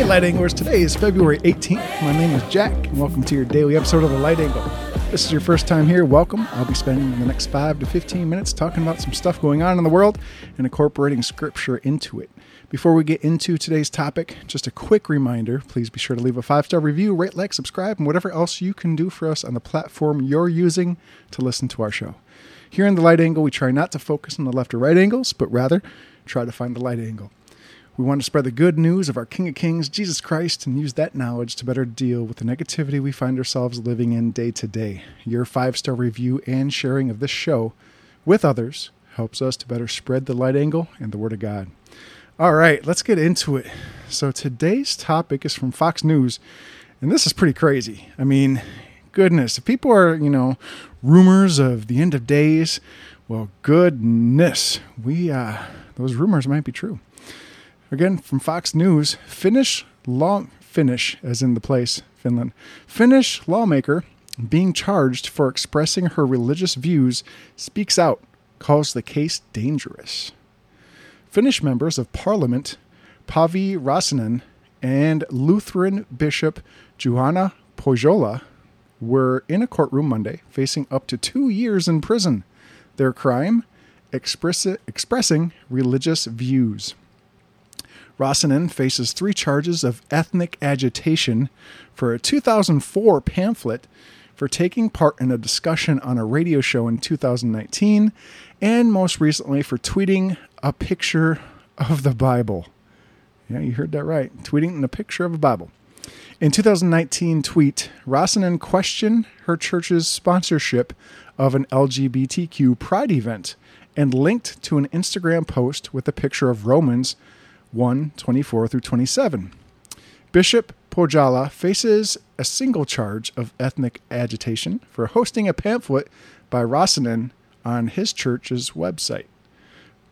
Hey, Light Anglers. Today is February 18th. My name is Jack, and welcome to your daily episode of The Light Angle. This is your first time here. Welcome. I'll be spending the next 5 to 15 minutes talking about some stuff going on in the world and incorporating scripture into it. Before we get into today's topic, just a quick reminder please be sure to leave a five star review, rate, like, subscribe, and whatever else you can do for us on the platform you're using to listen to our show. Here in the light angle, we try not to focus on the left or right angles, but rather try to find the light angle. We want to spread the good news of our King of Kings, Jesus Christ, and use that knowledge to better deal with the negativity we find ourselves living in day to day. Your five star review and sharing of this show with others helps us to better spread the light angle and the Word of God. All right, let's get into it. So, today's topic is from Fox News, and this is pretty crazy. I mean, goodness, if people are, you know, rumors of the end of days, well, goodness, we, uh, those rumors might be true. Again, from Fox News, Finnish law Finnish, as in the place, Finland. Finnish lawmaker being charged for expressing her religious views speaks out, calls the case dangerous. Finnish members of parliament Päivi Räsänen and Lutheran Bishop Juhana Pohjola were in a courtroom Monday facing up to two years in prison. Their crime? Express- expressing religious views. Räsänen faces three charges of ethnic agitation for a 2004 pamphlet for taking part in a discussion on a radio show in 2019, and most recently for tweeting a picture of the Bible. Yeah, you heard that right. Tweeting a picture of a Bible. In 2019 tweet, Räsänen questioned her church's sponsorship of an LGBTQ pride event and linked to an Instagram post with a picture of Romans 1 24 through 27. Bishop Pohjola faces a single charge of ethnic agitation for hosting a pamphlet by Räsänen on his church's website.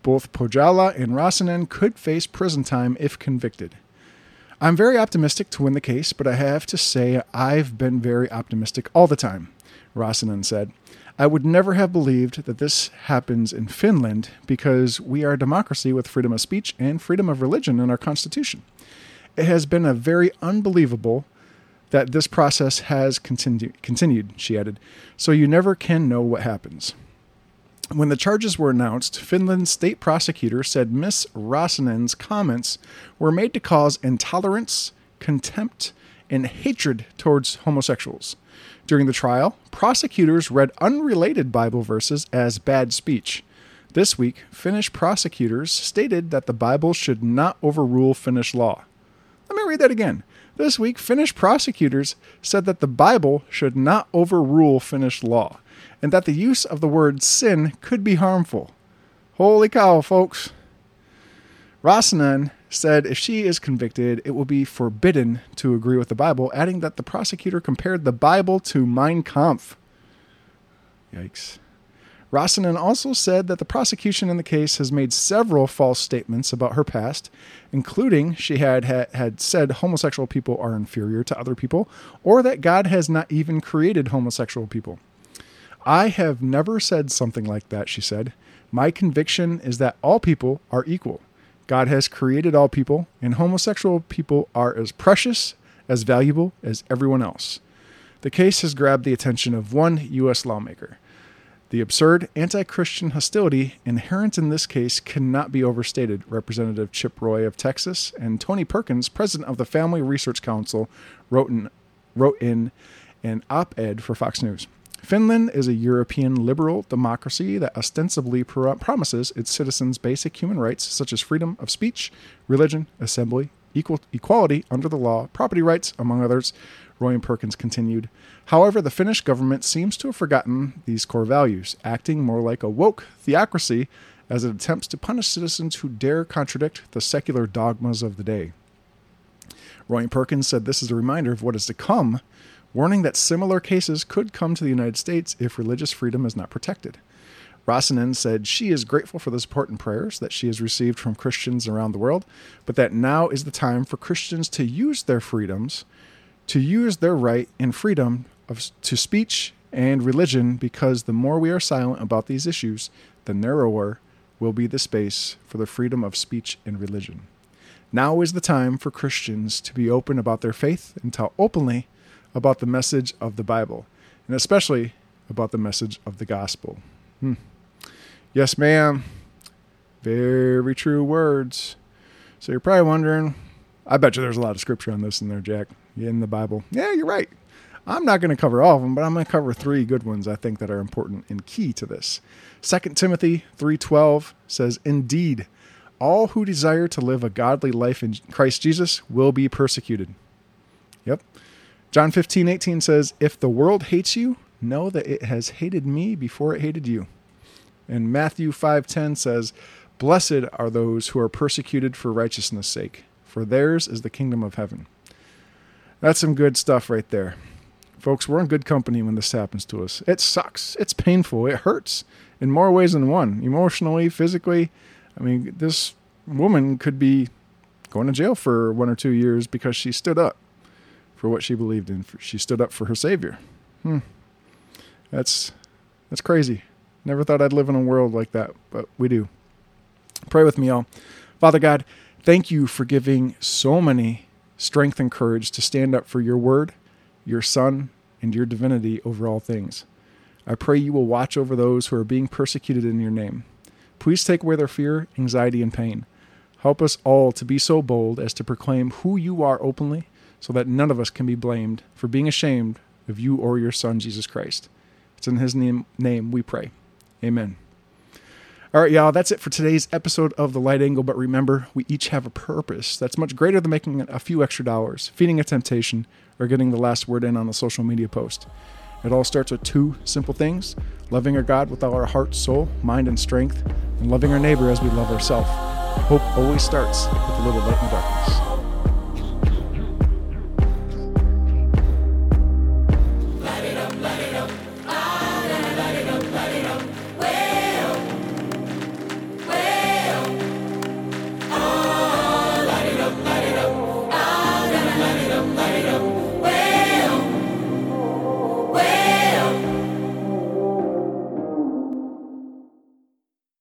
Both Pohjola and Räsänen could face prison time if convicted. I'm very optimistic to win the case, but I have to say I've been very optimistic all the time, Räsänen said. I would never have believed that this happens in Finland because we are a democracy with freedom of speech and freedom of religion in our constitution. It has been a very unbelievable that this process has continu- continued, she added, so you never can know what happens. When the charges were announced, Finland's state prosecutor said Miss Räsänen's comments were made to cause intolerance, contempt, and hatred towards homosexuals. During the trial, prosecutors read unrelated Bible verses as bad speech. This week, Finnish prosecutors stated that the Bible should not overrule Finnish law. Let me read that again. This week, Finnish prosecutors said that the Bible should not overrule Finnish law and that the use of the word sin could be harmful. Holy cow, folks. Räsänen said if she is convicted, it will be forbidden to agree with the Bible, adding that the prosecutor compared the Bible to Mein Kampf. Yikes. Räsänen also said that the prosecution in the case has made several false statements about her past, including she had, had, had said homosexual people are inferior to other people, or that God has not even created homosexual people. I have never said something like that, she said. My conviction is that all people are equal. God has created all people, and homosexual people are as precious, as valuable as everyone else. The case has grabbed the attention of one U.S. lawmaker. The absurd anti Christian hostility inherent in this case cannot be overstated, Representative Chip Roy of Texas and Tony Perkins, president of the Family Research Council, wrote in, wrote in an op ed for Fox News. Finland is a European liberal democracy that ostensibly pro- promises its citizens basic human rights such as freedom of speech, religion, assembly, equal equality under the law, property rights, among others. Roy and Perkins continued. However, the Finnish government seems to have forgotten these core values, acting more like a woke theocracy as it attempts to punish citizens who dare contradict the secular dogmas of the day. Roy and Perkins said this is a reminder of what is to come warning that similar cases could come to the United States if religious freedom is not protected. Räsänen said she is grateful for the support and prayers that she has received from Christians around the world, but that now is the time for Christians to use their freedoms, to use their right and freedom of, to speech and religion, because the more we are silent about these issues, the narrower will be the space for the freedom of speech and religion. Now is the time for Christians to be open about their faith and tell openly about the message of the Bible, and especially about the message of the gospel. Hmm. Yes, ma'am. Very true words. So you're probably wondering, I bet you there's a lot of scripture on this in there, Jack, in the Bible. Yeah, you're right. I'm not going to cover all of them, but I'm going to cover three good ones I think that are important and key to this. 2 Timothy 3:12 says, "Indeed, all who desire to live a godly life in Christ Jesus will be persecuted." Yep. John 15:18 says, "If the world hates you, know that it has hated me before it hated you." And Matthew 5:10 says, "Blessed are those who are persecuted for righteousness' sake, for theirs is the kingdom of heaven." That's some good stuff right there. Folks, we're in good company when this happens to us. It sucks. It's painful. It hurts in more ways than one emotionally, physically. I mean, this woman could be going to jail for one or two years because she stood up for what she believed in. She stood up for her Savior. Hmm. That's that's crazy. Never thought I'd live in a world like that, but we do. Pray with me, all. Father God, thank you for giving so many strength and courage to stand up for your word your Son, and your divinity over all things. I pray you will watch over those who are being persecuted in your name. Please take away their fear, anxiety, and pain. Help us all to be so bold as to proclaim who you are openly, so that none of us can be blamed for being ashamed of you or your Son, Jesus Christ. It's in His name, name we pray. Amen. All right, y'all, that's it for today's episode of The Light Angle. But remember, we each have a purpose that's much greater than making a few extra dollars, feeding a temptation, or getting the last word in on a social media post. It all starts with two simple things loving our God with all our heart, soul, mind, and strength, and loving our neighbor as we love ourselves. Hope always starts with a little light in darkness.